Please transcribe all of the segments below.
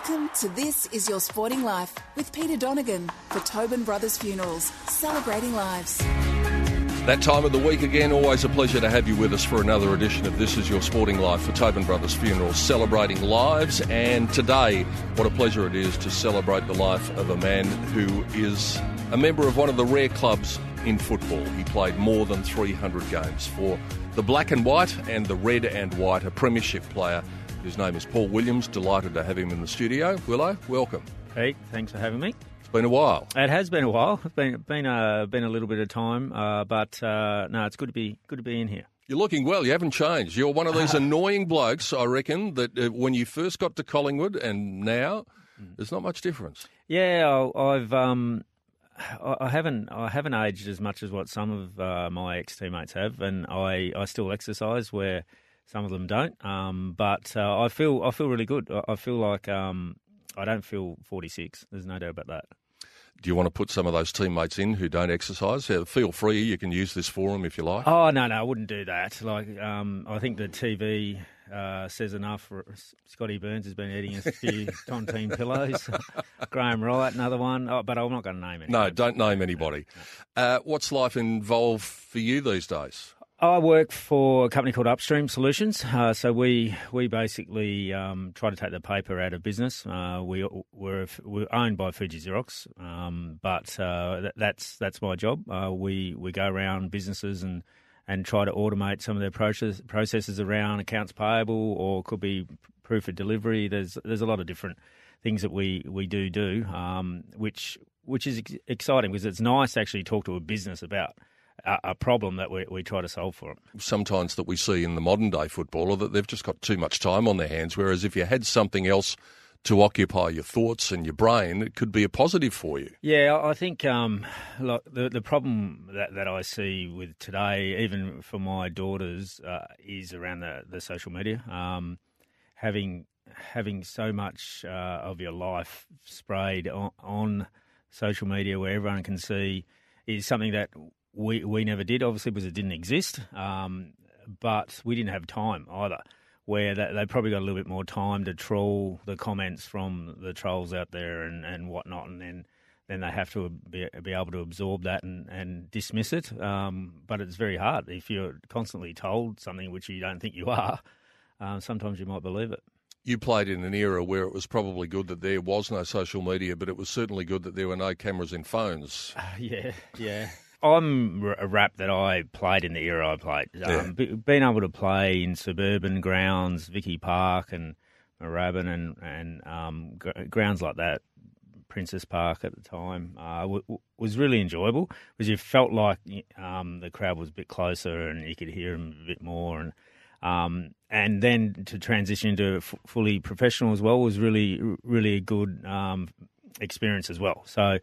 Welcome to This Is Your Sporting Life with Peter Donegan for Tobin Brothers Funerals, celebrating lives. That time of the week again, always a pleasure to have you with us for another edition of This Is Your Sporting Life for Tobin Brothers Funerals, celebrating lives. And today, what a pleasure it is to celebrate the life of a man who is a member of one of the rare clubs in football. He played more than 300 games for the black and white and the red and white, a premiership player. His name is Paul Williams. Delighted to have him in the studio. Willow, welcome. Pete, thanks for having me. It's been a while. It has been a while. It's been been a been a little bit of time, uh, but uh, no, it's good to be good to be in here. You're looking well. You haven't changed. You're one of these annoying blokes, I reckon, that uh, when you first got to Collingwood and now, there's not much difference. Yeah, I- I've um, I I haven't I haven't aged as much as what some of uh, my ex teammates have, and I, I still exercise where some of them don't. Um, but uh, I feel I feel really good. I, I feel like um, I don't feel 46. There's no doubt about that. Do you want to put some of those teammates in who don't exercise? Yeah, feel free. You can use this forum if you like. Oh no, no, I wouldn't do that. Like, um, I think the TV uh, says enough. Scotty Burns has been eating a few tontine pillows. Graham Wright, another one. Oh, but I'm not going to name it. No, don't name anybody. Uh, what's life involved for you these days? I work for a company called Upstream Solutions. Uh, so we we basically um, try to take the paper out of business. Uh, we we're, we're owned by Fuji Xerox, um, but uh, that, that's that's my job. Uh, we we go around businesses and and try to automate some of their process, processes around accounts payable or could be proof of delivery. There's there's a lot of different things that we we do do, um, which which is ex- exciting because it's nice to actually talk to a business about a, a problem that we, we try to solve for them. Sometimes that we see in the modern day footballer that they've just got too much time on their hands. Whereas if you had something else to occupy your thoughts and your brain, it could be a positive for you. Yeah, I I think um, look, the the problem that, that I see with today, even for my daughters, uh, is around the, the social media. Um, having having so much uh, of your life sprayed on, on social media where everyone can see is something that we we never did, obviously, because it didn't exist. Um, but we didn't have time either. Where they, they probably got a little bit more time to troll the comments from the trolls out there and, and whatnot, and then then they have to be, be able to absorb that and, and dismiss it. Um, but it's very hard if you're constantly told something which you don't think you are. Uh, sometimes you might believe it. You played in an era where it was probably good that there was no social media, but it was certainly good that there were no cameras in phones. Yeah, yeah. I'm a rap that I played in the era I played. Um, Yeah. be- being able to play in suburban grounds, Vicky Park and Moorabbin and and um, gr- grounds like that, Princes Park at the time, uh, w- w- was really enjoyable because you felt like um, the crowd was a bit closer and you could hear them a bit more and. Um, and then to transition into f- fully professional as well was really, really a good um, experience as well. So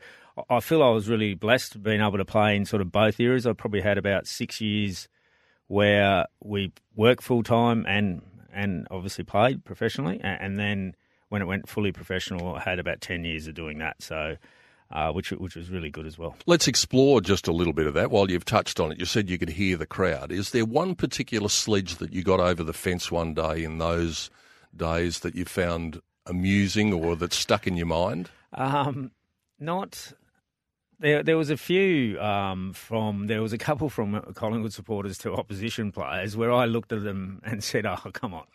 I- feel I was really blessed being able to play in sort of both eras. I probably had about six years where we worked full time and and obviously played professionally, and then when it went fully professional, I had about ten years of doing that. So. Uh, which which was really good as well. Let's explore just a little bit of that while you've touched on it. You said you could hear the crowd. Is there one particular sledge that you got over the fence one day in those days that you found amusing or that stuck in your mind? Um, not there. There was a few um, from. There was a couple from Collingwood supporters to opposition players where I looked at them and said, "Oh, come on,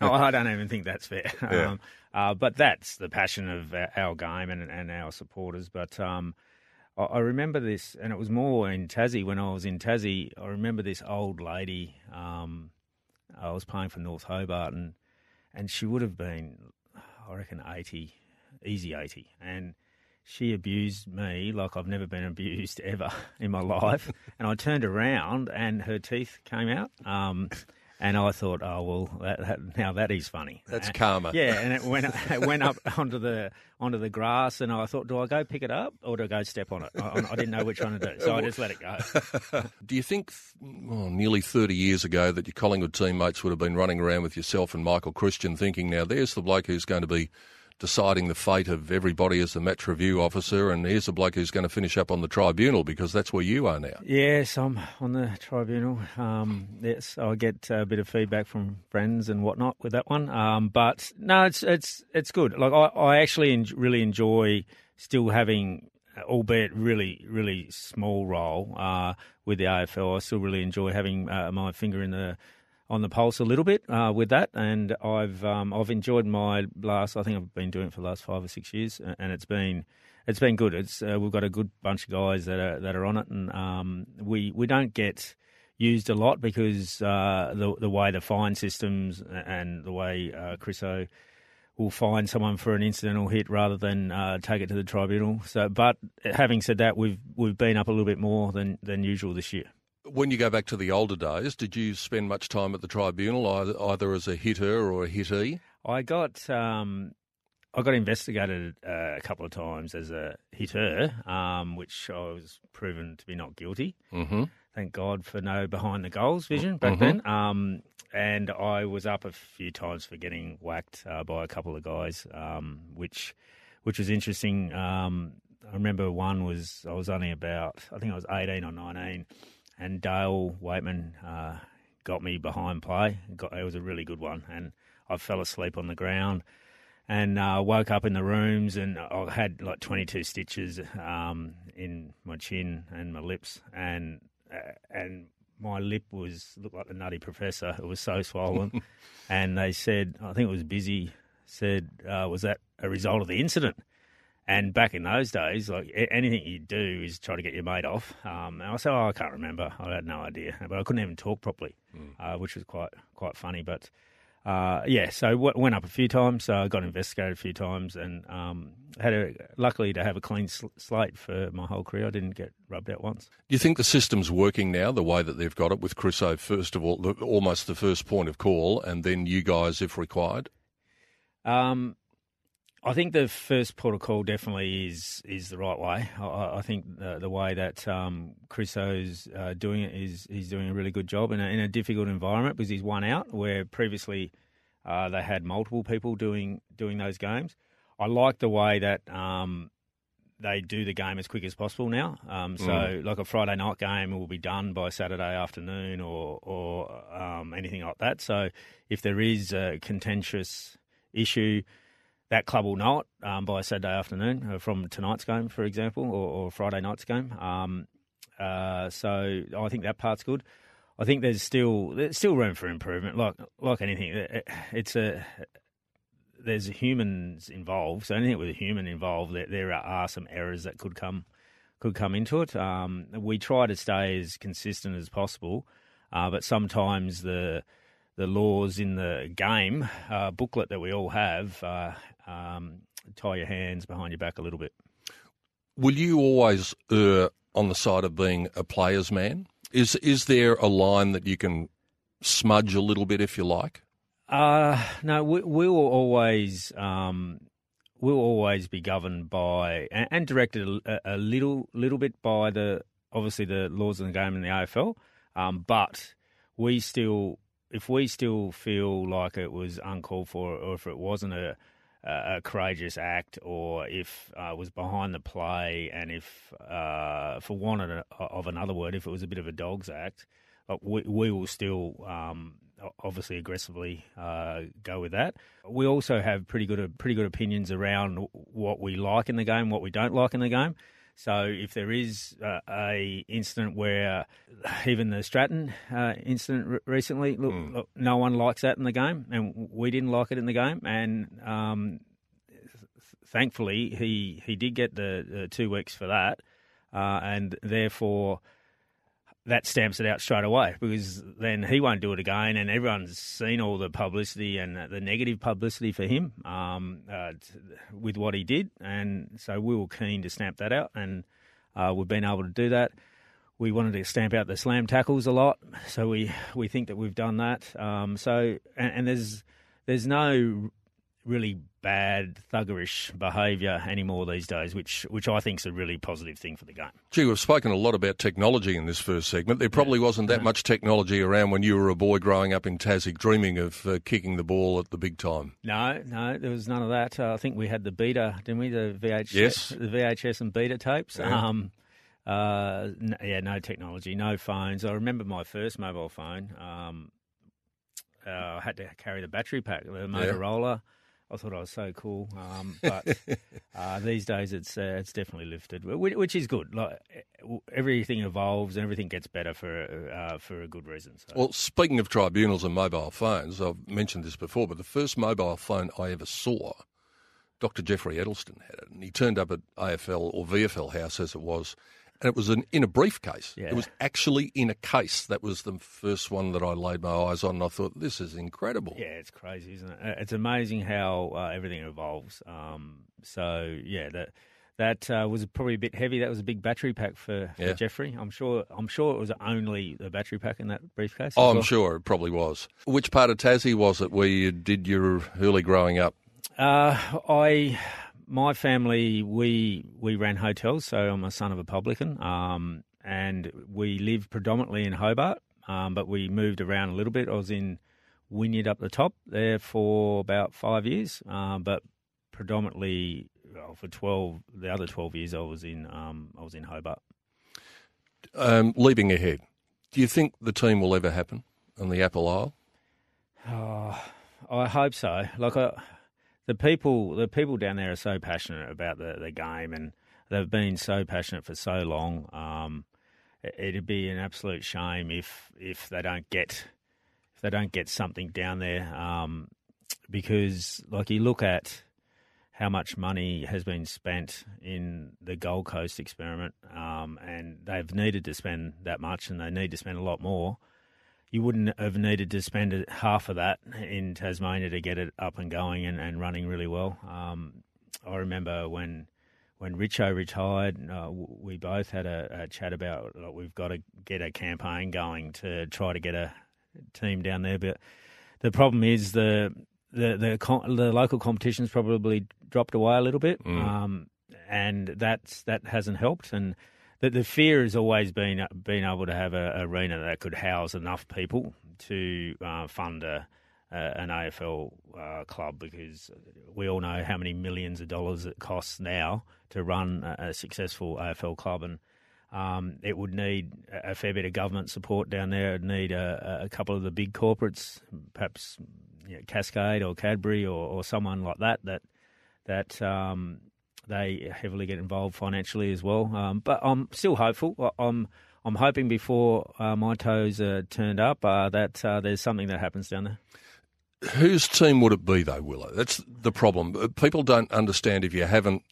no, I don't even think that's fair." Yeah. Um, uh, but that's the passion of our- game and, and our supporters. But um, I, I remember this, and it was more in Tassie when I was in Tassie. I remember this old lady. Um, I was playing for North Hobart, and and she would have been, I reckon, eighty, easy eighty, and she abused me like I've never been abused ever in my life. and I turned around, and her teeth came out. Um, and I thought, oh well, that, that, now that is funny. That's And- karma. Yeah, and it went it went up onto the onto the grass, and I thought, do I go pick it up or do I go step on it? I, I didn't know which one to do, so I just let it go. Do you think, well, nearly 30 years ago, that your Collingwood teammates would have been running around with yourself and Michael Christian thinking, now there's the bloke who's going to be deciding the fate of everybody as the match review officer, and here's the bloke who's going to finish up on the tribunal because that's where you are now. Yes, I'm on the tribunal. Um, yes, I get a bit of feedback from friends and whatnot with that one. Um, but no, it's it's it's good. Like I, I actually en- really enjoy still having, albeit really really small role uh, with the AFL. I still really enjoy having uh, my finger in the on the pulse a little bit uh, with that, and I've um, I've enjoyed my last. I think I've been doing it for the last five or six years, and it's been it's been good. It's uh, we've got a good bunch of guys that are that are on it, and um, we we don't get used a lot because uh, the the way the fine systems and the way uh, Chriso will fine someone for an incidental hit rather than uh, take it to the tribunal. So, but having said that, we've we've been up a little bit more than than usual this year. When you go back to the older days, did you spend much time at the tribunal, either, either as a hitter or a hittee? I got um, I got investigated uh, a couple of times as a hitter, um, which I was proven to be not guilty. Mm-hmm. Thank God for no behind the goals vision back then. Um, and I was up a few times for getting whacked uh, by a couple of guys, um, which which was interesting. Um, I remember one was I was only about I think I was eighteen or nineteen, and Dale Weightman uh, got me behind play. Got, it was a really good one, and I fell asleep on the ground and uh, woke up in the rooms and I had like 22 stitches um, in my chin and my lips and uh, and my lip was looked like the nutty professor. It was so swollen, and they said I think it was busy. Said uh, was that a result of the incident? And back in those days, like anything you do is try to get your mate off. Um, and I said, "Oh, I can't remember. I had no idea." But I couldn't even talk properly, uh, which was quite quite funny. But uh, yeah, so w- went up a few times. Uh, got investigated a few times, and um, had a luckily to have a clean sl- slate for my whole career. I didn't get rubbed out once. Do you think the system's working now, the way that they've got it with Chriso, first of all, the, almost the first point of call, and then you guys if required? Um, I think the first protocol definitely is is the right way. I- I, think the, the way that um, Chriso's uh, doing it is he's doing a really good job in a, in a difficult environment because he's one out where previously uh, they had multiple people doing doing those games. I like the way that um, they do the game as quick as possible now. Um, so, like a Friday night game will be done by Saturday afternoon or or um, anything like that. So, if there is a contentious issue, that club will know it um, by Saturday afternoon uh, from tonight's game, for example, or, or Friday night's game. Um, uh, so, I think that part's good. I think there's still there's still room for improvement. Like like anything, it- it's a there's humans involved. So anything with a human involved, there, there are some errors that could come could come into it. Um, we try to stay as consistent as possible, uh, but sometimes the the laws in the game uh, booklet that we all have uh, um, tie your hands behind your back a little bit. Will you always err on the side of being a player's man? Is is there a line that you can smudge a little bit if you like? Uh, no, we, we will always um, we'll always be governed by and, and directed a, a little little bit by the obviously the laws of the game in the AFL. Um, but we still, if we still feel like it was uncalled for, or if it wasn't a a a courageous act, or if uh, it was behind the play, and if, uh, for want of, another word, if it was a bit of a dog's act, uh, we, we will still um, obviously aggressively uh, go with that. We also have pretty good pretty good opinions around what we like in the game, what we don't like in the game. So if there is uh, a incident where even the Stratton uh, incident re- recently, look, look, no one likes that in the game, and we didn't like it in the game, and um, thankfully he he did get the, the two weeks for that. uh, and therefore that stamps it out straight away because then he won't do it again, and everyone's seen all the publicity and the negative publicity for him um, uh, with what he did, and so we were keen to stamp that out, and uh, we've been able to do that. We wanted to stamp out the slam tackles a lot, so we, we think that we've done that. Um, so and, and there's there's no really bad thuggerish behaviour anymore these days, which which I think is a really positive thing for the game. Gee, we've spoken a lot about technology in this first segment. There probably wasn't that much technology around when you were a boy growing up in Tassie, dreaming of uh, kicking the ball at the big time. No, no, there was none of that. Uh, I think we had the beta, didn't we? The VHS, Yes. the VHS and beta tapes. Yeah. Um, uh, n- yeah, no technology, no phones. I remember my first mobile phone. Um, uh, I had to carry the battery pack, the Motorola. I thought I was so cool, um, but uh, these days it's uh, it's definitely lifted, whi- which is good. Like everything evolves and everything gets better for uh, for a good reason. So. Well, speaking of tribunals and mobile phones, I've mentioned this before, but the first mobile phone I ever saw, Dr. Geoffrey Edelsten had it, and he turned up at AFL or VFL House as it was, and it was an, in a briefcase. Yeah. It was actually in a case. That was the first one that I laid my eyes on, and I thought, this is incredible. Yeah, it's crazy, isn't it? Uh, It's amazing how uh, everything evolves. Um, so yeah, that that uh, was probably a bit heavy. That was a big battery pack for, for Yeah. Geoffrey. I'm sure. I'm sure it was only the battery pack in that briefcase. as Oh, I'm well. sure it probably was. Which part of Tassie was it where you did your early growing up? Uh, I, my family, we we ran hotels. So I'm a son of a publican, um, and we lived predominantly in Hobart, um, but we moved around a little bit. I was in Wynyard up the top there for about five years, um, but predominantly well, for twelve, the other twelve years I was in um, I was in Hobart. Um, leaping ahead, do you think the team will ever happen on the Apple Isle? Oh, I hope so. Like I, the people, the people down there are so passionate about the, the game, and they've been so passionate for so long. Um, it- it'd be an absolute shame if if they don't get if they don't get something down there, um, because like you look at how much money has been spent in the Gold Coast experiment, um, and they've needed to spend that much, and they need to spend a lot more you wouldn't have needed to spend half of that in Tasmania to get it up and going and, and running really well. Um, I remember when when Richo retired, uh, we both had a, a chat about like, we've got to get a campaign going to try to get a team down there. But the problem is the the the, the local competition's probably dropped away a little bit, um, and that's that hasn't helped. And the, the fear has always been being able to have an arena that could house enough people to uh, fund a, an AFL uh, club because we all know how many millions of dollars it costs now to run a, a successful AFL club and. Um, it would need a a fair bit of government support down there. It'd need a, a couple of the big corporates, perhaps you know, Cascade or Cadbury or, or someone like that. That that um, they heavily get involved financially as well. Um, but I'm still hopeful. I'm I'm hoping before uh, my toes are turned up uh, that uh, there's something that happens down there. Whose team would it be, though, Willow? That's the problem. Uh, People don't understand if you haven't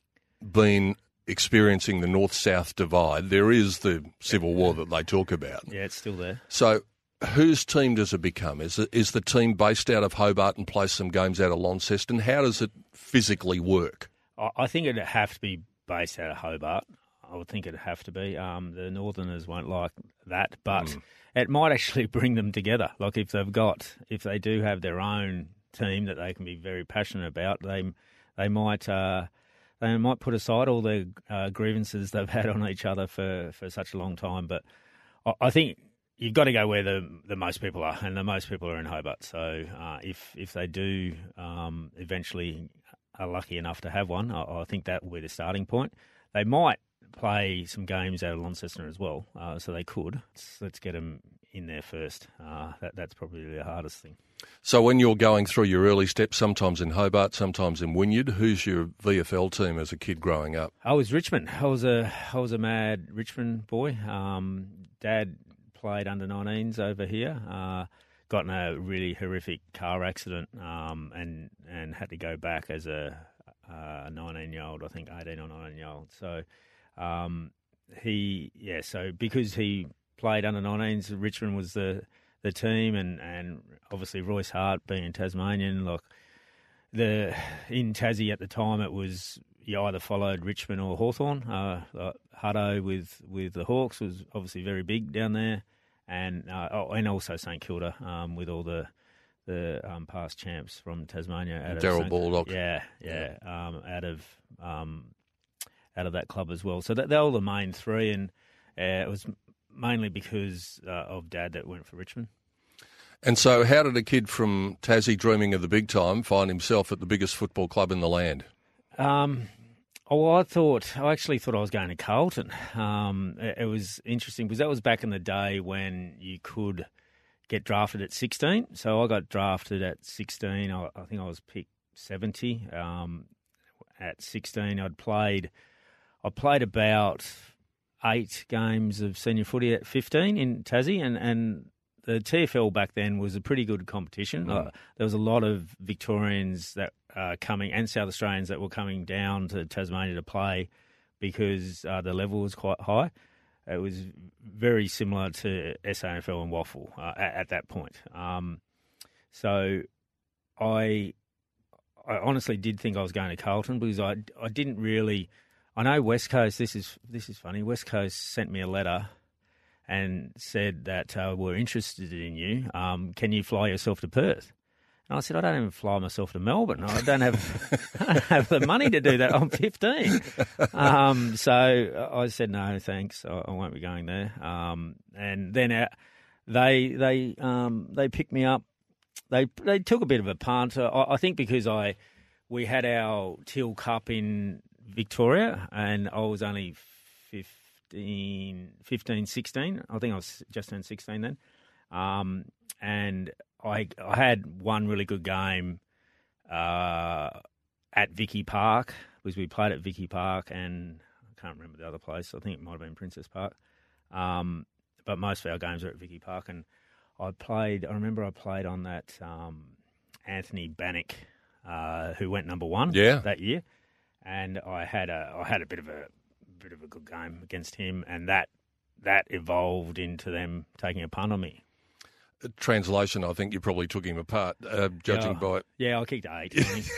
been experiencing the north south divide. There is the civil war that they talk about. Yeah, it's still there. So, whose team does it become? Is it, is the team based out of Hobart and play some games out of Launceston? How does it physically work? I, think it'd have to be based out of Hobart. I would think it'd have to be. Um, the Northerners won't like that, but it might actually bring them together. Like if they've got, if they do have their own team that they can be very passionate about, they they might uh, they might put aside all the uh, grievances they've had on each other for, for such a long time. But I, I think you've got to go where the the most people are, and the most people are in Hobart. So uh, if if they do um, eventually are lucky enough to have one, I, I think that will be the starting point. They might play some games out of Launceston as well, uh, so they could. Let's, let's get them in there first. Uh, that, that's probably the hardest thing. So, when you're going through your early steps, sometimes in Hobart, sometimes in Wynyard, who's your VFL team as a kid growing up? I was Richmond. I was a I was a mad Richmond boy. Um, Dad played under 19s over here. Uh, got in a really horrific car accident um, and and had to go back as a 19 year old. I think 18 or 19 year old. So um, he yeah, so because he played under 19s, Richmond was the the team, and and obviously Royce Hart being Tasmanian, like the in Tassie at the time, it was you either followed Richmond or Hawthorn. Uh, Huddo with with the Hawks was obviously very big down there, and uh, oh, and also St Kilda um, with all the the um, past champs from Tasmania. Out Darrel Baldock. Yeah, yeah, um, out of um, out of that club as well. So that, they were the main three, and uh, it was mainly because uh, of Dad that went for Richmond. And so, how did a kid from Tassie dreaming of the big time find himself at the biggest football club in the land? Um, oh, I thought I actually thought I was going to Carlton. Um, it, it, was interesting because that was back in the day when you could get drafted at 16. So I got drafted at 16. I, I think I was picked 70. Um, at 16, I'd played. I played about eight games of senior footy at 15 in Tassie, and, and the TFL back then was a pretty good competition. Mm. Uh, there was a lot of Victorians that uh, coming and South Australians that were coming down to Tasmania to play because uh, the level was quite high. It was very similar to SANFL and WAFL uh, at, at, that point. Um, so I I honestly did think I was going to Carlton because I I didn't really. I know West Coast. This is this is funny. West Coast sent me a letter and said that uh, we're interested in you. Um, can you fly yourself to Perth? And I said, I don't even fly myself to Melbourne. I don't have, I don't have the money to do that. I'm 15. Um, so I said, no, thanks. I, I won't be going there. Um, and then uh, they they um, they picked me up. They they took a bit of a punt. I, I think because I we had our Teal Cup in Victoria, and I was only 15 15, 15, 16. I think I was just turned 16 then. Um, and I, I had one really good game uh, at Vicky Park because we played at Vicky Park and I can't remember the other place. I think it might have been Princes Park. Um, but most of our games are at Vicky Park. And I played, I remember I played on that um, Anthony Banik, uh, who went number one yeah. that year. And I had a I had a bit of a bit of a good game against him, and that that evolved into them taking a punt on me. Translation, I think you probably took him apart, uh, judging yeah, by. Yeah, I kicked eight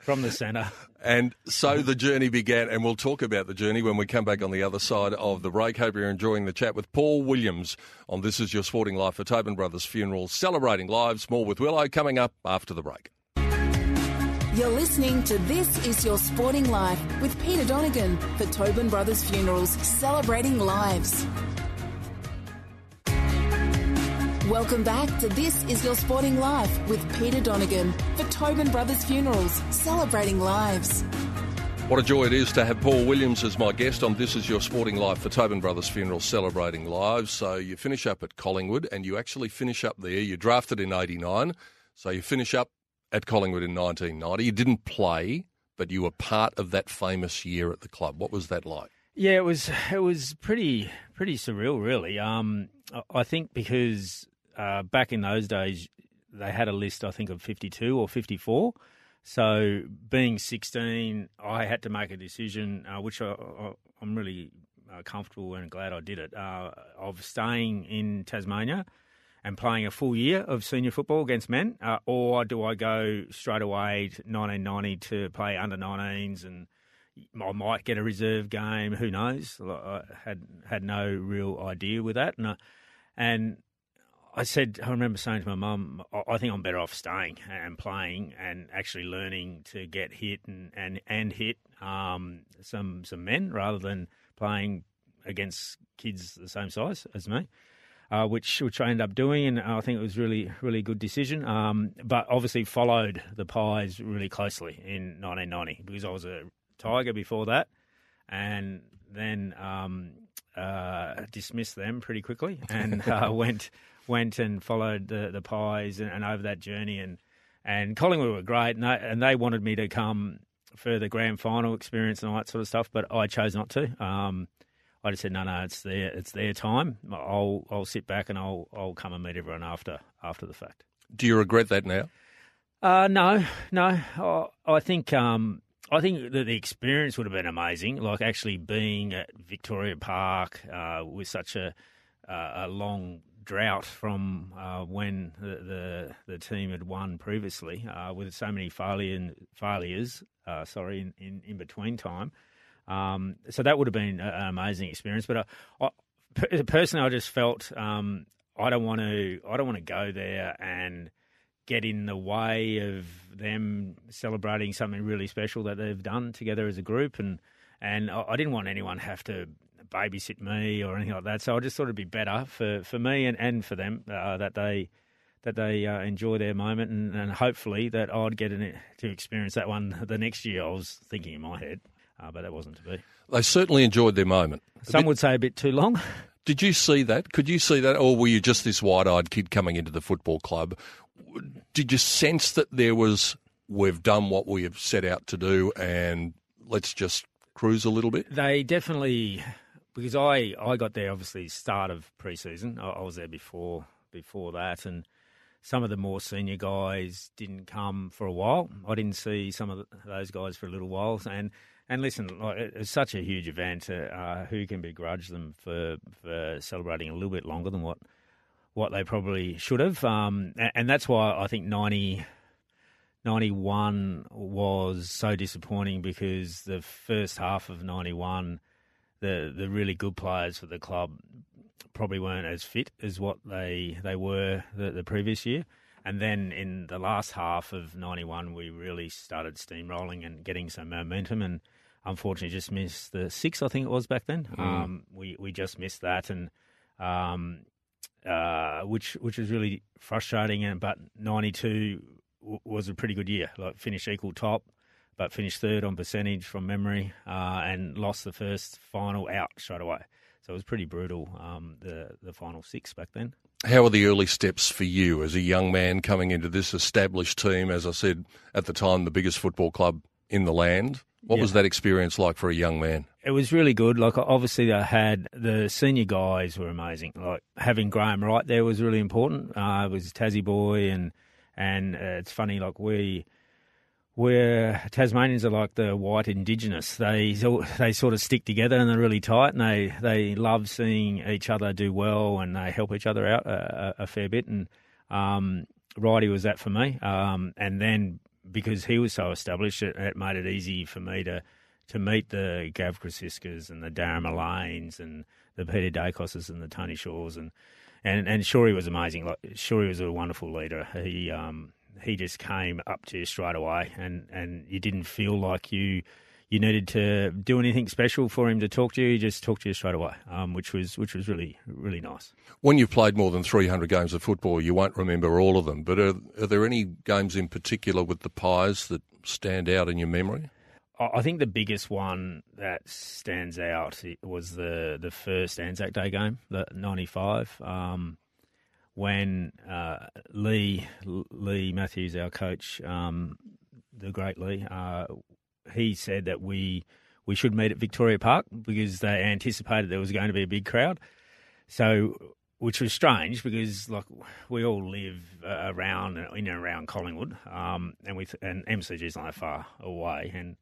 from the centre. And so the journey began, and we'll talk about the journey when we come back on the other side of the break. Hope you're enjoying the chat with Paul Williams on This Is Your Sporting Life for Tobin Brothers Funeral, celebrating lives. More with Willow coming up after the break. You're listening to This Is Your Sporting Life with Peter Donegan for Tobin Brothers Funerals, celebrating lives. Welcome back to This Is Your Sporting Life with Peter Donegan for Tobin Brothers Funerals, celebrating lives. What a joy it is to have Paul Williams as my guest on This Is Your Sporting Life for Tobin Brothers Funerals, celebrating lives. So you finish up at Collingwood and you actually finish up there. You drafted in 89. So you finish up at Collingwood in 1990. You didn't play, but you were part of that famous year at the club. What was that like? Yeah, it was it was pretty pretty surreal, really. Um, I think because uh, back in those days they had a list, I think, of 52 or 54. So being 16, I had to make a decision, uh, which I, am really uh, comfortable and glad I did it, uh, of staying in Tasmania and playing a full year of senior football against men, uh, or do I go straight away to 1990 to play under 19s and I might get a reserve game? Who knows? I had had no real idea with that, and I, and I said I remember saying to my mum, I think I'm better off staying and playing and actually learning to get hit and and and hit um, some some men rather than playing against kids the same size as me uh, which which I ended up doing, and I think it was really really good decision. Um, but obviously followed the Pies really closely in 1990 because I was a Tiger before that, and then um, uh, dismissed them pretty quickly and uh, went went and followed the the Pies and, and, over that journey and and Collingwood were great and they, and they wanted me to come for the grand final experience and all that sort of stuff, but I chose not to. Um, I just said, no, no, it's their it's their time. I'll I'll sit back and I'll I'll come and meet everyone after after the fact. Do you regret that now? Uh, no, no. I, I think um, I think that the experience would have been amazing. Like actually being at Victoria Park uh, with such a uh, a long drought from uh, when the, the, the team had won previously, uh, with so many failure, failures. Uh, sorry, in, in, in between time. Um, so that would have been an amazing experience. But I, I, personally, I just felt um, I don't want to. I don't want to go there and get in the way of them celebrating something really special that they've done together as a group. And and I, I didn't want anyone have to babysit me or anything like that. So I just thought it'd be better for, for me and, and for them uh, that they that they uh, enjoy their moment and, and, hopefully that I'd get in, to experience that one the next year. I was thinking in my head, uh, but that wasn't to be. They certainly enjoyed their moment. Some bit, would say a bit too long. Did you see that? Could you see that, or were you just this wide-eyed kid coming into the football club? Did you sense that there was we've done what we have set out to do, and let's just cruise a little bit? They definitely because I, I got there obviously start of preseason. I, I was there before before that, and some of the more senior guys didn't come for a while. I didn't see some of those guys for a little while, and and listen, it's such a huge event. Uh, who can begrudge them for for celebrating a little bit longer than what what they probably should have? Um, and, and, that's why I think 90, 91 was so disappointing because the first half of ninety one the the really good players for the club probably weren't as fit as what they they were the, the previous year. And then in the last half of '91, we really started steamrolling and getting some momentum. And unfortunately, just missed the six. I think it was back then. Mm. Um, we we just missed that, and um, uh, which which was really frustrating. And but '92 w- was a pretty good year. Like finished equal top but finished third on percentage from memory uh, and lost the first final out straight away. So it was pretty brutal, um, the, the final six back then. How were the early steps for you as a young man coming into this established team? As I said at the time, the biggest football club in the land. What yeah. was that experience like for a young man? It was really good. Like obviously, I had the senior guys were amazing. Like having Graham Wright there was really important. Uh, it was Tassie boy, and and uh, it's funny. Like we where Tasmanians are like the white indigenous. They they sort of stick together and they're really tight, and they, they love seeing each other do well, and they help each other out a, a fair bit. And um, Righty was that for me. Um, and then because he was so established, it, it, made it easy for me to to meet the Gav Crosiscas and the Darren Millanes and the Peter Daicoses and the Tony Shaws and and and Shorey was amazing. Like Shorey was a wonderful leader. He um, he just came up to you straight away, and, and you didn't feel like you you needed to do anything special for him to talk to you. He just talked to you straight away, um, which was which was really really nice. When you've played more than three hundred games of football, you won't remember all of them. But are, are there any games in particular with the Pies that stand out in your memory? I think the biggest one that stands out was the the first Anzac Day game, the '95. Um, when uh, Leigh Leigh Matthews, our coach, um, the great Leigh, uh, he said that we we should meet at Victoria Park because they anticipated there was going to be a big crowd. So, which was strange because like we all live uh, around in and around Collingwood, um, and we and MCG is not that far away, and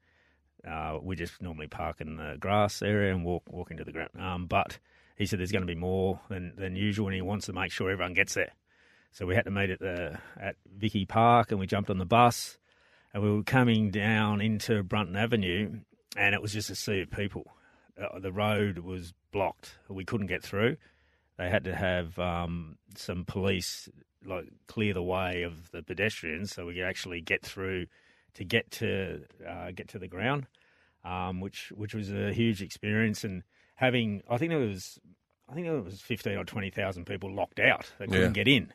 uh, we just normally park in the grass area and walk walk into the ground. Um, but he said there's going to be more than, than usual, and he wants to make sure everyone gets there. So we had to meet at the at Vicky Park, and we jumped on the bus, and we were coming down into Brunton Avenue, and it was just a sea of people. Uh, the road was blocked; we couldn't get through. They had to have um, some police like clear the way of the pedestrians, so we could actually get through to get to uh, get to the ground, um, which which was a huge experience and having, I think there was, I think there was fifteen or twenty thousand people locked out that couldn't yeah. get in.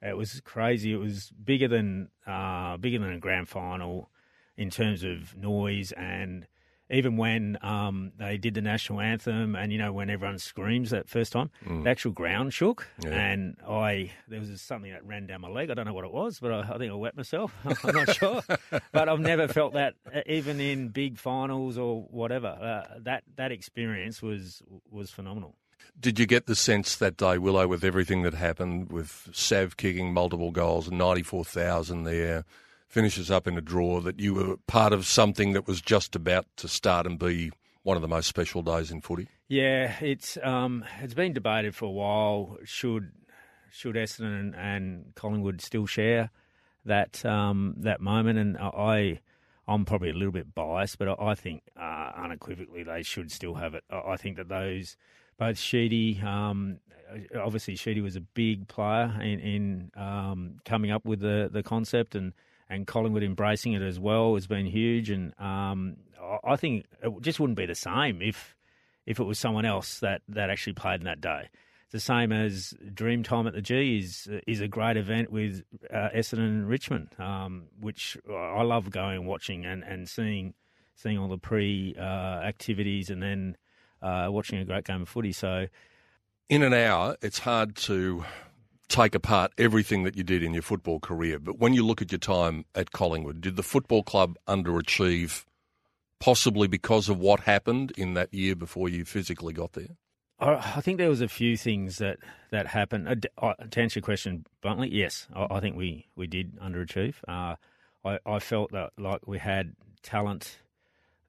It was crazy. It was bigger than uh, bigger than a grand final in terms of noise and even when um, they did the national anthem, and you know when everyone screams that first time, mm. the actual ground shook, yeah. and I there was something that ran down my leg. I don't know what it was, but I, I think I wet myself. I'm not sure, but I've never felt that even in big finals or whatever. Uh, that that experience was was phenomenal. Did you get the sense that day, Willow, with everything that happened, with Sav kicking multiple goals, ninety four thousand there? Finishes up in a draw that you were part of something that was just about to start and be one of the most special days in footy? Yeah, it's um, it's been debated for a while. Should should Essendon and, Collingwood still share that um, that moment? And I, I'm probably a little bit biased, but I think uh, unequivocally they should still have it. I think that those both Sheedy, um, obviously Sheedy was a big player in, in um, coming up with the the concept and. And Collingwood embracing it as well has been huge, and um, I think it just wouldn't be the same if if it was someone else that, that actually played in that day. The same as Dreamtime at the G is is a great event with uh, Essendon and Richmond, um, which I love going and watching and, and seeing seeing all the pre uh, activities and then uh, watching a great game of footy. So, in an hour, it's hard to take apart everything that you did in your football career. But when you look at your time at Collingwood, did the football club underachieve possibly because of what happened in that year before you physically got there? I think there was a few things that, that happened. Uh, uh, to answer your question bluntly, yes, I think we, we did underachieve. Uh, I, I felt that like we had talent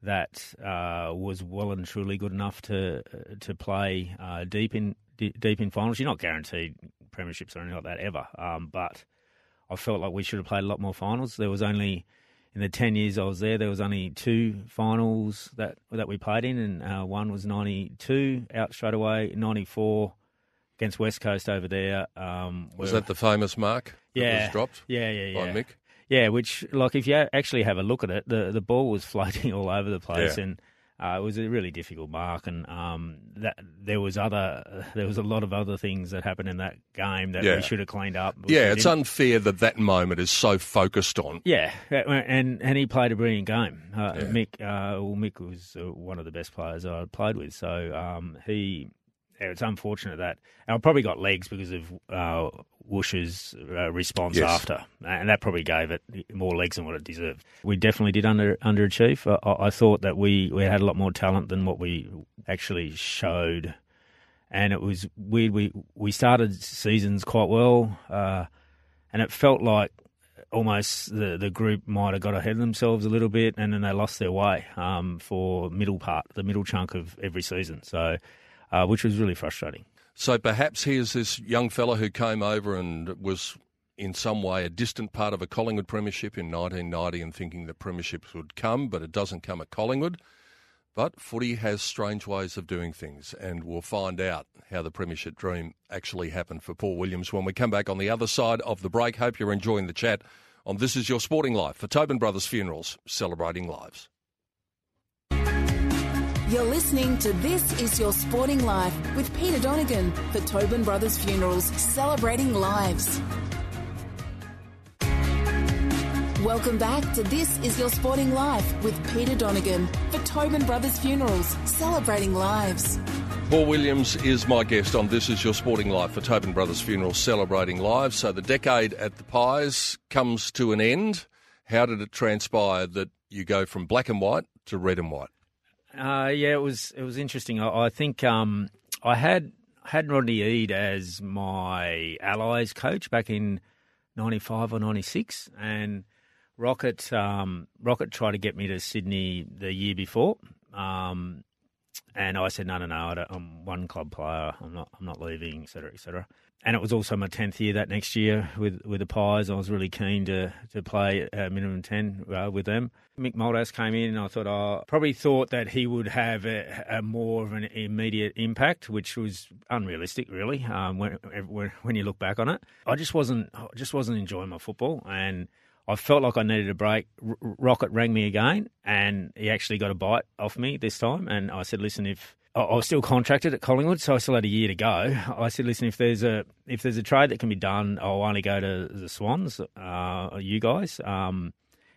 that uh, was well and truly good enough to uh, to play uh, deep in deep in finals. You're not guaranteed premierships or anything like that ever, um, but I felt like we should have played a lot more finals. There was only in the 10 years I was there, there was only two finals that that we played in, and uh, one was 92 out straight away, 94 against West Coast over there. Um, was that the famous mark yeah, dropped yeah, yeah, yeah. by Mick? Yeah, which, like, if you actually have a look at it, the, the ball was floating all over the place, yeah. and uh, it was a really difficult mark, and um, that there was other there was a lot of other things that happened in that game that yeah. we should have cleaned up. Yeah, it's unfair that that moment is so focused on. Yeah, and and he played a brilliant game. Uh, yeah. Mick, uh, well, Mick was uh, one of the best players I played with, so um, he it's unfortunate that I probably got legs because of uh, Woosh's uh, response yes. after, and that probably gave it more legs than what it deserved. We definitely did under underachieve. I, I thought that we, we had a lot more talent than what we actually showed, and it was weird. We we started seasons quite well, uh, and it felt like almost the the group might have got ahead of themselves a little bit, and then they lost their way um, for middle part, the middle chunk of every season. So uh, which was really frustrating. So perhaps here's this young fella who came over and was in some way a distant part of a Collingwood premiership in 1990 and thinking that premierships would come, but it doesn't come at Collingwood. But footy has strange ways of doing things, and we'll find out how the premiership dream actually happened for Paul Williams when we come back on the other side of the break. Hope you're enjoying the chat on This Is Your Sporting Life for Tobin Brothers Funerals, celebrating lives. You're listening to This Is Your Sporting Life with Peter Donegan for Tobin Brothers Funerals, celebrating lives. Welcome back to This Is Your Sporting Life with Peter Donegan for Tobin Brothers Funerals, celebrating lives. Paul Williams is my guest on This Is Your Sporting Life for Tobin Brothers Funerals, celebrating lives. So the decade at the Pies comes to an end. How did it transpire that you go from black and white to red and white? Uh, yeah, it was it was interesting. I, I think um, I had had Rodney Eade as my allies coach back in '95 or '96, and Rocket um, Rocket tried to get me to Sydney the year before, um, and I said no, no, no. I am one club player. I'm not. I'm not leaving, etc., etc and it was also my tenth year that next year with with the Pies. I was really keen to to play a minimum ten uh, with them. Mick Malthouse came in, and I thought I oh, probably thought that he would have a, a, more of an immediate impact, which was unrealistic, really. Um, when, when, when you look back on it, I just wasn't I just wasn't enjoying my football, and I felt like I needed a break. R- Rocket rang me again, and he actually got a bite off me this time, and I said, "Listen, if." I was still contracted at Collingwood, so I still had a year to go. I said, "Listen, if there's a if there's a trade that can be done, I'll only go to the Swans, uh, you guys, um,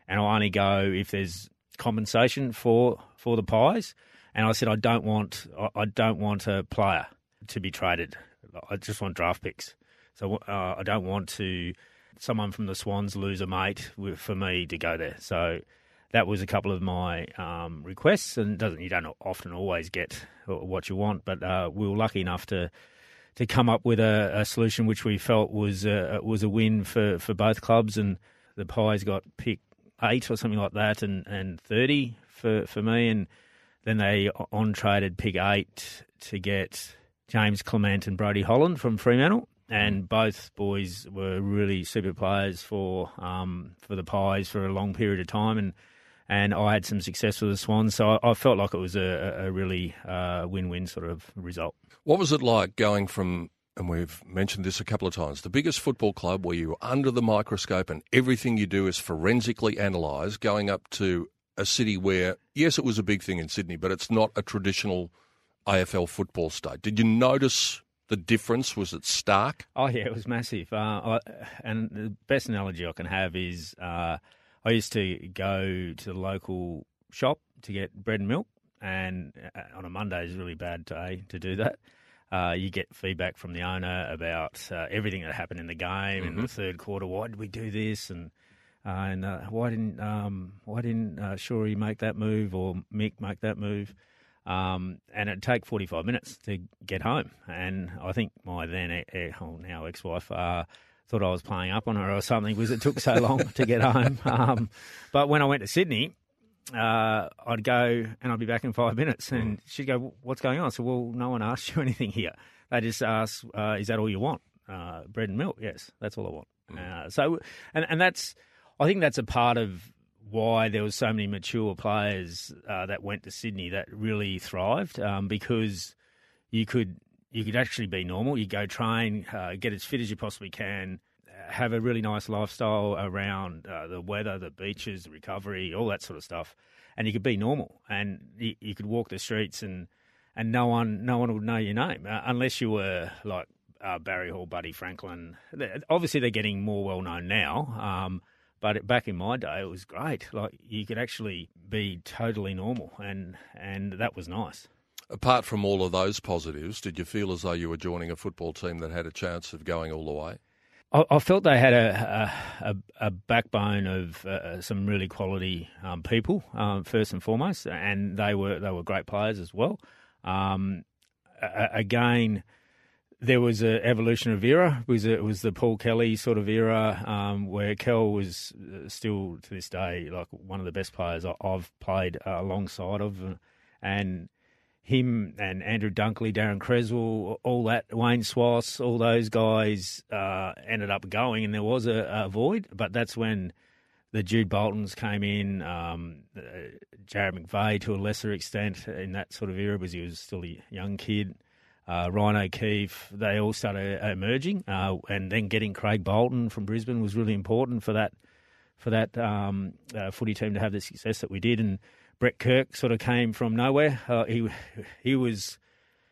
and I'll only go if there's compensation for for the Pies." And I said, "I don't want I don't want a player to be traded. I just want draft picks. So uh, I don't want to someone from the Swans lose a mate for me to go there." So that was a couple of my um, requests, and doesn't you don't often always get what you want, but uh, we were lucky enough to to come up with a, a solution which we felt was a, was a win for, for both clubs, and the Pies got pick eight or something like that, and, and thirty for for me, and then they on traded pick eight to get James Clement and Brodie Holland from Fremantle. And both boys were really super players for um, for the Pies for a long period of time, and and I had some success with the Swans, so I, I felt like it was a, a really uh, win-win sort of result. What was it like going from, and we've mentioned this a couple of times, the biggest football club where you're under the microscope and everything you do is forensically analysed, going up to a city where, yes, it was a big thing in Sydney, but it's not a traditional AFL football state. Did you notice the difference? Was it stark? Oh yeah, it was massive. Uh, I, and the best analogy I can have is uh, I used to go to the local shop to get bread and milk, and uh, on a Monday is a really bad day to do that. Uh, you get feedback from the owner about uh, everything that happened in the game mm-hmm. in the mm-hmm. third quarter. Why did we do this? And uh, and uh, why didn't um, why didn't uh, Shorey make that move or Mick make that move? Um, and it'd take 45 minutes to get home. And I think my then, oh, now ex wife, uh, thought I was playing up on her or something because it took so long to get home. Um, but when I went to Sydney, uh, I'd go and I'd be back in five minutes. And she'd go, What's going on? I said, Well, no one asked you anything here. They just asked, uh, Is that all you want? Uh, bread and milk? Yes, that's all I want. Mm. so, and, and that's, I think that's a part of why there was so many mature players uh, that went to Sydney that really thrived um, because you could you could actually be normal. You go train, uh, get as fit as you possibly can, have a really nice lifestyle around uh, the weather, the beaches, the recovery, all that sort of stuff, and you could be normal and you, you could walk the streets and and no one no one would know your name uh, unless you were like uh, Barry Hall, Buddy Franklin. Obviously, they're getting more well known now. Um, but back in my day, it was great. Like you could actually be totally normal, and and that was nice. Apart from all of those positives, did you feel as though you were joining a football team that had a chance of going all the way? I, felt they had a a, a backbone of uh, some really quality um, people, um, first and foremost, and they were they were great players as well. Um, again there was an evolution of era. It was it was the Paul Kelly sort of era um, where Kel was uh, still to this day like one of the best players I've played uh, alongside of, and him and Andrew Dunkley, Daryn Cresswell, all that Wayne Schwass, all those guys uh, ended up going, and there was a, a, void. But that's when the Jude Boltons came in, um, uh, Jarrad McVeigh to a lesser extent in that sort of era because he was still a young kid uh, Ryan O'Keefe, they all started emerging, uh, and then getting Craig Bolton from Brisbane was really important for that for that um, uh, footy team to have the success that we did. And Brett Kirk sort of came from nowhere. Uh, he he was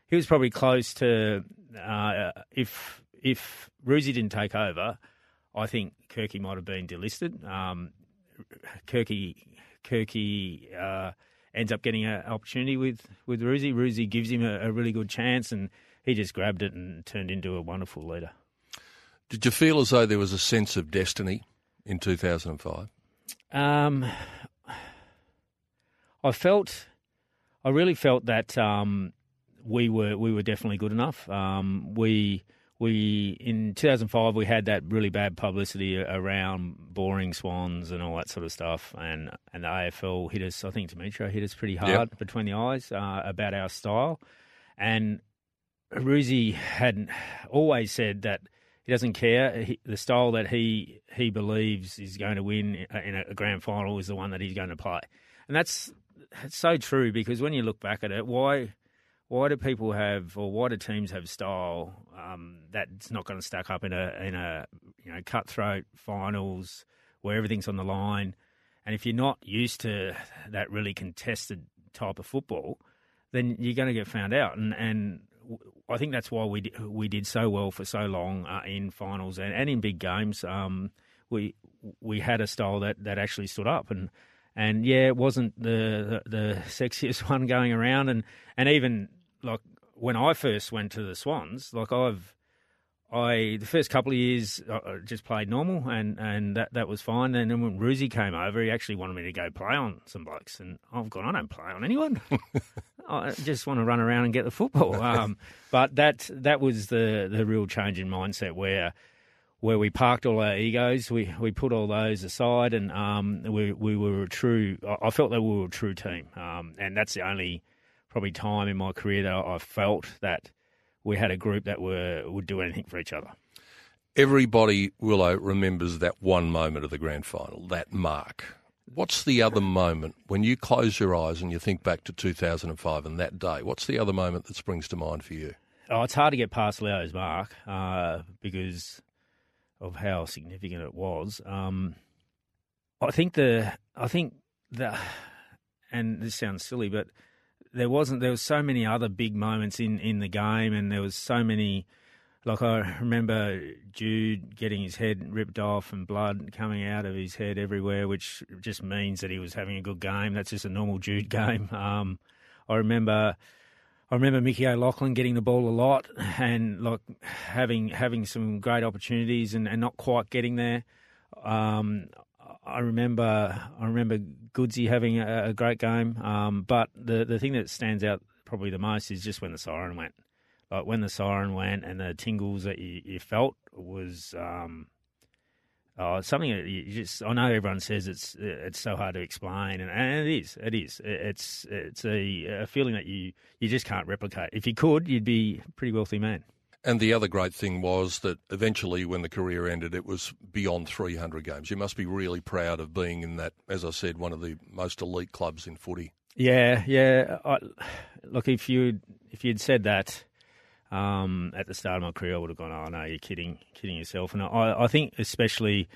he was probably close to uh, if if Roosie didn't take over, I think Kirky might have been delisted. Um, Kirky Kirky uh, ends up getting an opportunity with with Roosie. Roosie gives him a, a, really good chance, and he just grabbed it and turned into a wonderful leader. Did you feel as though there was a sense of destiny in 2005? Um, I felt, I really felt that um, we were we were definitely good enough. Um, we we in 2005 we had that really bad publicity around boring swans and all that sort of stuff, and and the AFL hit us. I think Demetriou hit us pretty hard yep. between the eyes uh, about our style, and Roosie had always said that he doesn't care. He, the style that he he believes is going to win in a, a grand final is the one that he's going to play, and that's that's so true because when you look back at it, why why do people have, or why do teams have style um, that's not going to stack up in a in a you know cutthroat finals where everything's on the line? And if you're not used to that really contested type of football, then you're going to get found out. And and I think that's why we we did so well for so long uh, in finals and, and in big games. Um, we we had a style that, that actually stood up and and yeah, it wasn't the, the, the sexiest one going around, and and even like when I first went to the Swans, like I've I the first couple of years I just played normal and, and that, that was fine. And then when Roosie came over, he actually wanted me to go play on some blokes, and I've gone, I don't play on anyone. I just want to run around and get the football. Um, but that that was the the real change in mindset where where we parked all our egos. We we put all those aside, and um, we we were a true. I felt that we were a true team, um, and that's the only probably time in my career that I felt that we had a group that were would do anything for each other. Everybody, Willow, remembers that one moment of the grand final, that mark. What's the other moment when you close your eyes and you think back to 2005 and that day? What's the other moment that springs to mind for you? Oh, it's hard to get past Leo's mark uh, because of how significant it was. Um, I think the I think the and this sounds silly, but there wasn't there was so many other big moments in in the game, and there was so many like I remember Jude getting his head ripped off and blood coming out of his head everywhere, which just means that he was having a good game. That's just a normal Jude game. Um, I remember. I remember Mickey O'Loughlin getting the ball a lot and like having having some great opportunities and, and not quite getting there. Um, I remember I remember Goodsy having a, a great game, um, but the the thing that stands out probably the most is just when the siren went. Like when the siren went and the tingles that you, you felt was um, oh, something that you just. I know everyone says it's it's so hard to explain, and, and it is. It is. It's it's a, a feeling that you you just can't replicate. If you could, you'd be a pretty wealthy man. And the other great thing was that eventually, when the career ended, it was beyond 300 games. You must be really proud of being in that, as I said, one of the most elite clubs in footy. Yeah, yeah. I, look, if you if you'd said that um, at the start of my career, I would have gone, "Oh no, you're kidding, kidding yourself." And I, I think especially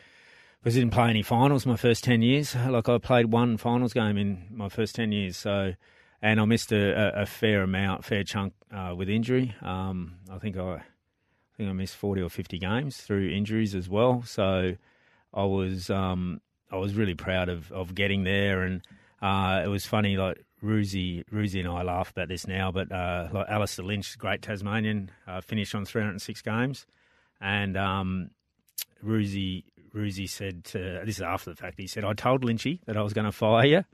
because I didn't play any finals my first ten years. Like I played one finals game in my first ten years, so and I missed a, a fair amount, fair chunk uh, with injury. Um, I think I, I think I missed forty or fifty games through injuries as well. So I was um, I was really proud of, of getting there, and uh, it was funny like Roosie, Roosie and I laugh about this now, but uh, like Alistair Lynch, great Tasmanian, uh, finished on 306 games, and um, Roosie, Roosie said to, this is after the fact. He said, "I told Lynchy that I was going to fire you."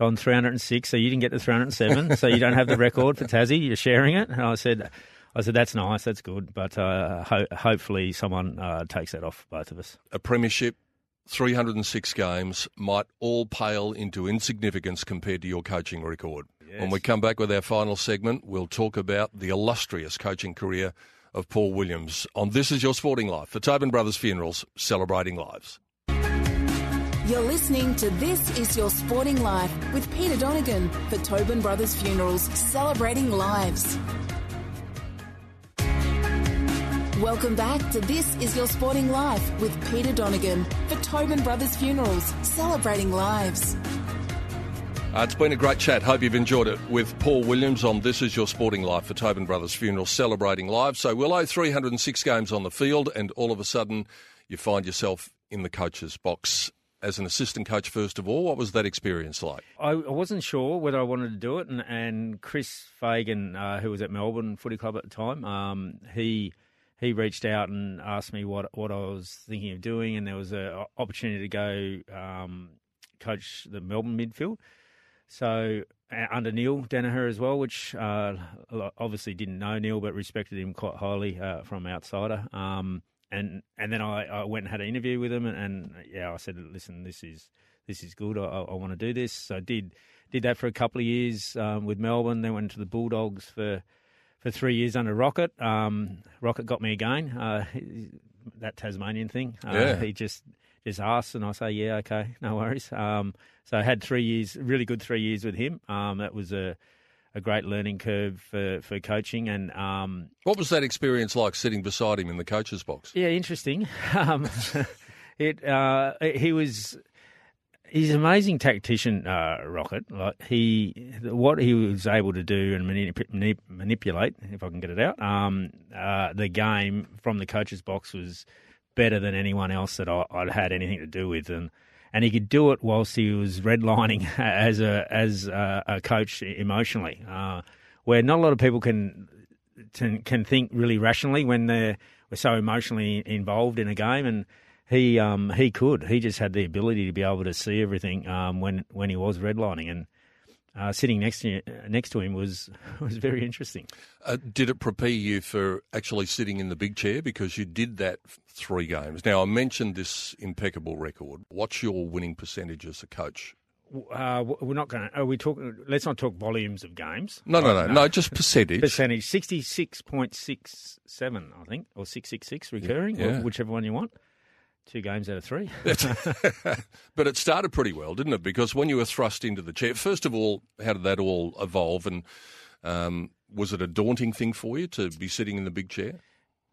On 306, so you didn't get to 307, so you don't have the record for Tassie. You're sharing it, and I said, I said that's nice, that's good, but uh, ho- hopefully someone uh, takes that off both of us. A premiership 306 games might all pale into insignificance compared to your coaching record. Yes. When we come back with our final segment, we'll talk about the illustrious coaching career of Paul Williams on This Is Your Sporting Life for Tobin Brothers Funerals, celebrating lives. You're listening to This Is Your Sporting Life with Peter Donegan for Tobin Brothers Funerals, celebrating lives. Welcome back to This Is Your Sporting Life with Peter Donegan for Tobin Brothers Funerals, celebrating lives. Uh, it's been a great chat. Hope you've enjoyed it with Paul Williams on This Is Your Sporting Life for Tobin Brothers Funerals, celebrating lives. So we'll Willow, 306 games on the field, and all of a sudden you find yourself in the coach's box as an assistant coach first of all. What was that experience like? I, wasn't sure whether I wanted to do it, and, and Chris Fagan, uh, who was at Melbourne Footy Club at the time, um, he he reached out and asked me what what I was thinking of doing, and there was an opportunity to go um, coach the Melbourne midfield. So under Neil Daniher as well, which uh, obviously didn't know Neil, but respected him quite highly uh, from outsider. Um, and and then I, I, went and had an interview with him, and, and yeah, I said, listen, this is this is good. I, I want to do this. So I did did that for a couple of years um, with Melbourne. Then went to the Bulldogs for for three years under Rocket. Um, Rocket got me again. Uh, that Tasmanian thing. Uh, yeah. He just just asked, and I say, yeah, okay, no worries. Um, so I had three years, really good three years with him. Um, that was a a great learning curve for, for coaching. And um, what was that experience like sitting beside him in the coach's box? Yeah, interesting. Um, it uh, he was he's an amazing tactician, uh, Rocket. Like he, what he was able to do and manip- manipulate, if I can get it out, um, uh, the game from the coach's box was better than anyone else that I, would had anything to do with, and and he could do it whilst he was redlining as a as a, a coach emotionally, uh, where not a lot of people can can think really rationally when they're so emotionally involved in a game. And he um, he could. He just had the ability to be able to see everything um, when when he was redlining, and uh, sitting next to next to him was was very interesting. Uh, did it prepare you for actually sitting in the big chair because you did that three games? Now I mentioned this impeccable record. What's your winning percentage as a coach? Uh, we're not going to. Are we talking? Let's not talk volumes of games. No, no, no, no. no just percentage. percentage sixty six point six seven, I think, or six six six recurring, yeah. whichever one you want. Two games out of three. but it started pretty well, didn't it? Because when you were thrust into the chair, first of all, how did that all evolve? And um, was it a daunting thing for you to be sitting in the big chair?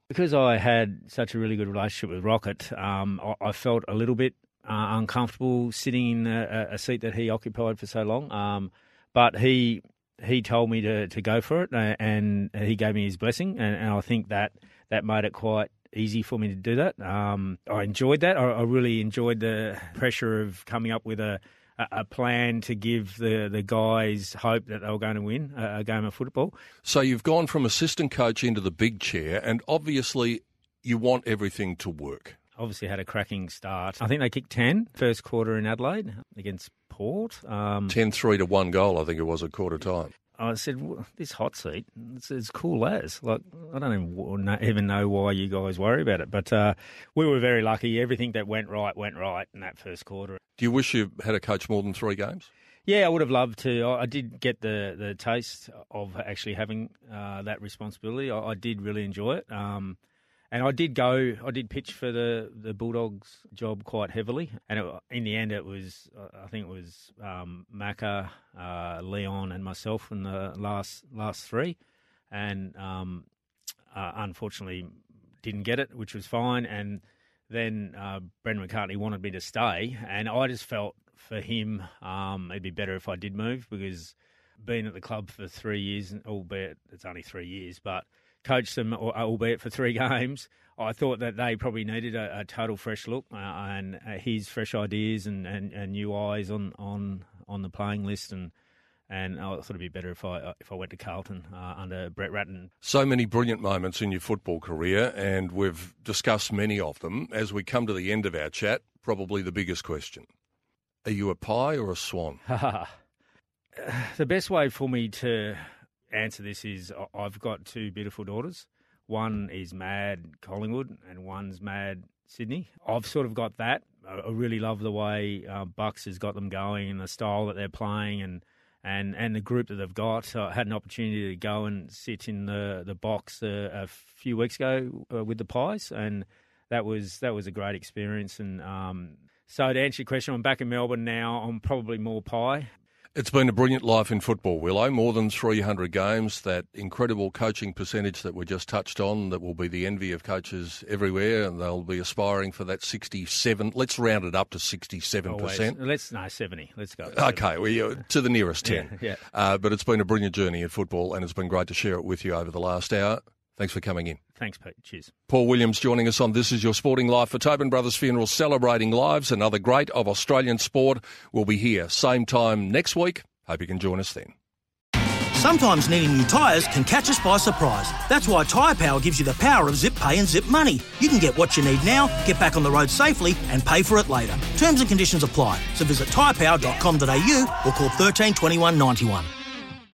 Because I had such a really good relationship with Rocket, um, I, I, felt a little bit uh, uncomfortable sitting in a, a, seat that he occupied for so long. Um, but he he told me to, to go for it, uh, and he gave me his blessing, and, and I think that that made it quite easy for me to do that. Um, I enjoyed that. I, I, really enjoyed the pressure of coming up with a, a, plan to give the, the guys hope that they were going to win a, a game of football. So you've gone from assistant coach into the big chair, and obviously you want everything to work. Obviously had a cracking start. I think they kicked 10 first quarter in Adelaide against Port. Um, 10 3 to one goal, I think it was at quarter time. I said, "This hot seat, it's as cool as like I don't even know why you guys worry about it." But uh, we were very lucky. Everything that went right went right in that first quarter. Do you wish you had a coach more than three games? Yeah, I would have loved to. I did get the, the taste of actually having uh, that responsibility. I, I, did really enjoy it. Um, and I did go, I did pitch for the, the Bulldogs job quite heavily. And it, in the end, it was, I think it was um, Macca, uh, Leon, and myself in the last last three. And um, uh, unfortunately, didn't get it, which was fine. And then uh, Brendan McCartney wanted me to stay. And I just felt for him, um, it'd be better if I did move because being at the club for three years, albeit it's only three years, but coached them, albeit for three games. I thought that they probably needed a, a total fresh look uh, and uh, his fresh ideas and, and, and, new eyes on, on on the playing list and. And I thought it'd be better if I uh, if I went to Carlton uh, under Brett Ratten. So many brilliant moments in your football career, and we've discussed many of them. As we come to the end of our chat, probably the biggest question: Are you a pie or a swan? the best way for me to answer this is I've got two beautiful daughters. One is mad Collingwood and one's mad Sydney. I've sort of got that. I really love the way uh, Bucks has got them going and the style that they're playing and and and the group that they've got. So I had an opportunity to go and sit in the the box uh, a few weeks ago uh, with the Pies, and that was that was a great experience. And um, so to answer your question, I'm back in Melbourne now. I'm probably more pie. It's been a brilliant life in football, Willow. More than 300 games, that incredible coaching percentage that we just touched on, that will be the envy of coaches everywhere, and they'll be aspiring for that 67. Let's round it up to 67%. Always. Let's, no, 70. Let's go. 70. Okay, well, to the nearest 10. yeah. yeah. Uh, but it's been a brilliant journey in football, and it's been great to share it with you over the last hour. Thanks for coming in. Thanks, Pete. Cheers. Paul Williams joining us on This Is Your Sporting Life for Tobin Brothers Funeral, celebrating lives. Another great of Australian sport We'll be here same time next week. Hope you can join us then. Sometimes needing new tyres can catch us by surprise. That's why Tyre Power gives you the power of zip pay and zip money. You can get what you need now, get back on the road safely, and pay for it later. Terms and conditions apply. So visit tyrepower.com.au or call 13 21 91.